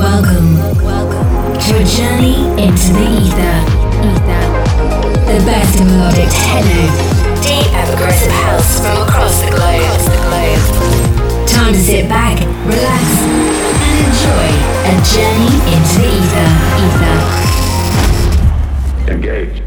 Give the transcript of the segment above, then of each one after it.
Welcome, welcome to a journey into the ether. The best melodic techno, deep and progressive house from across the globe. The globe. Time to sit back, relax, and enjoy a journey into the ether. Ether. Engage.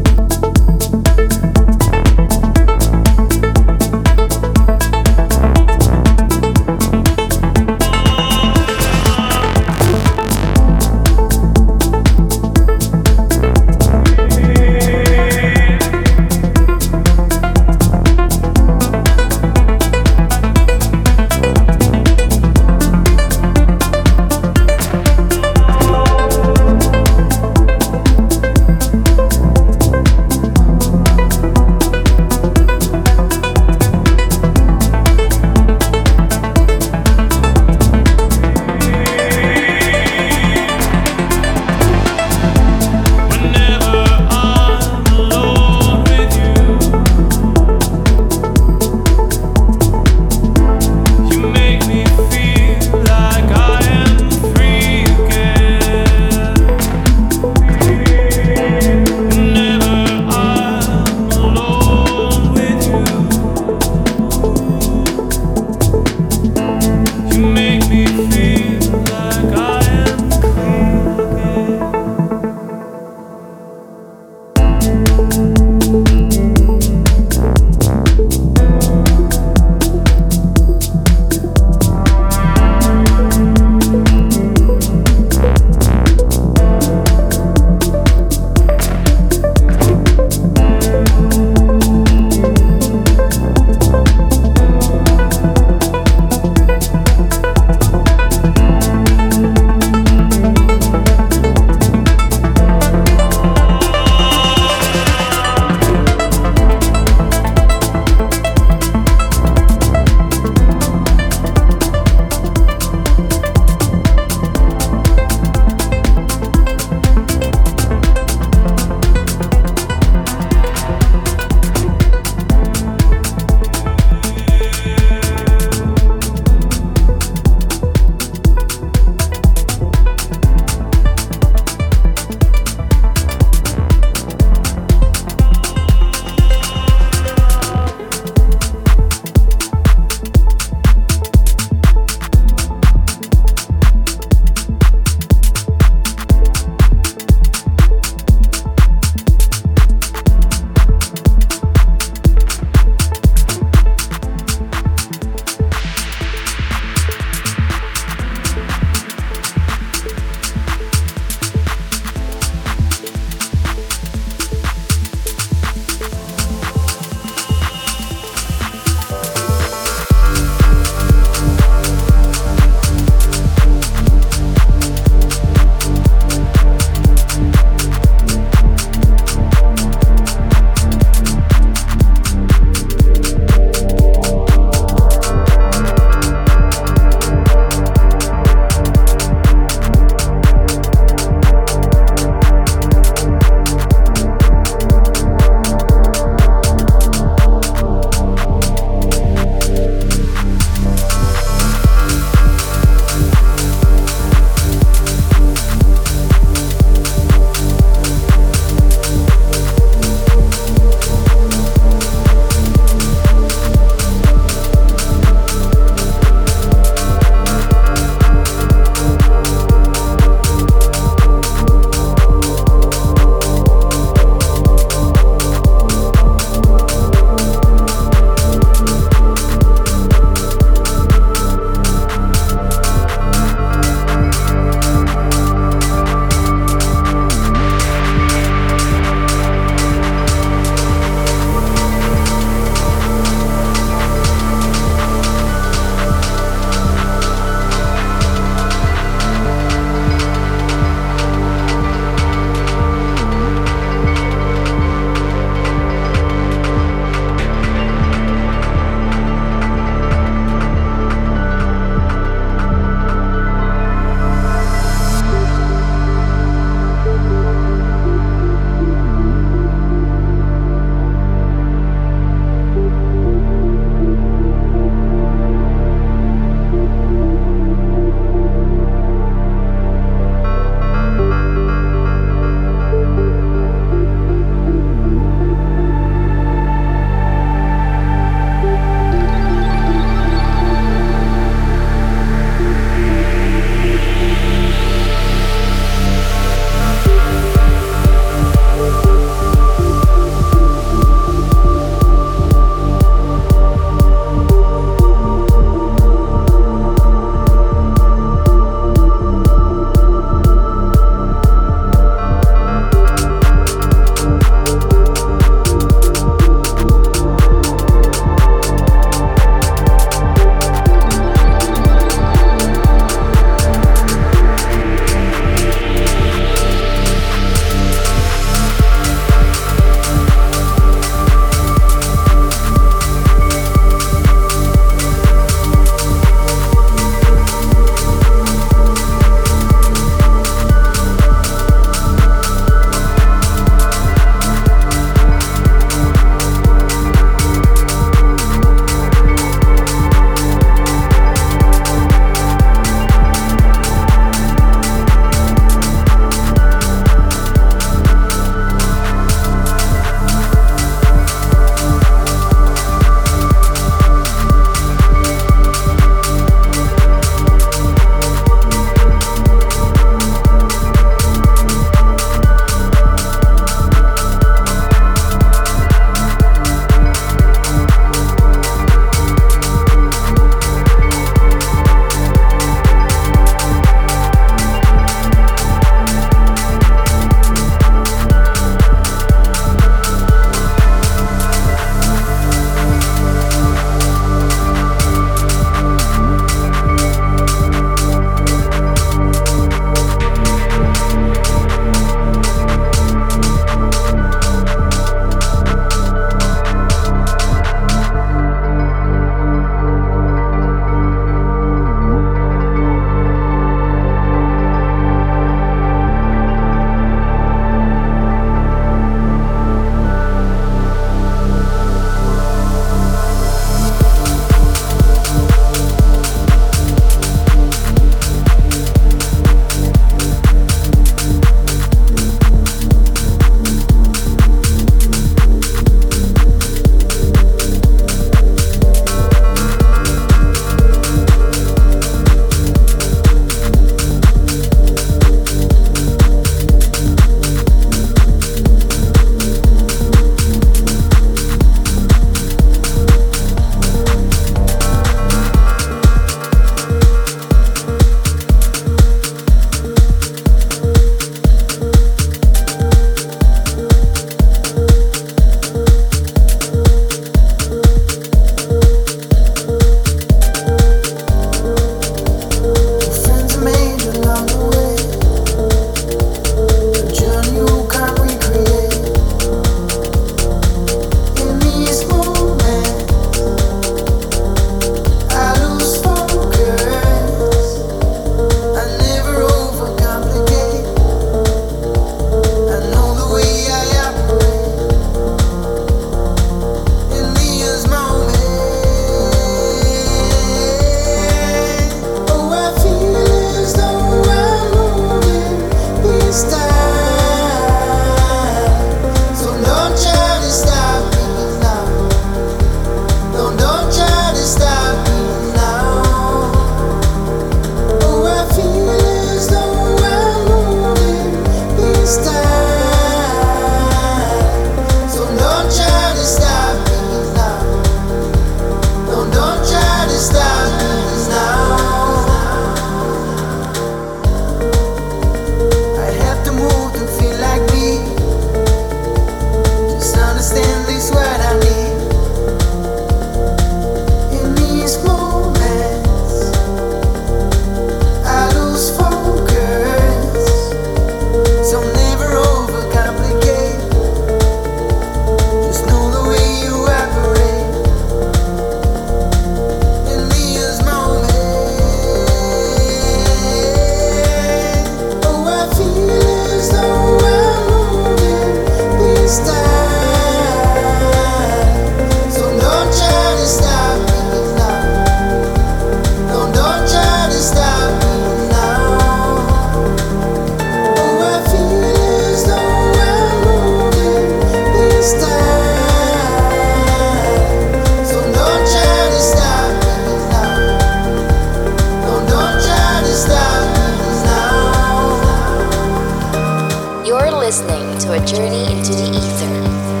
You're listening to a journey into the ether.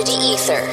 Into the ether.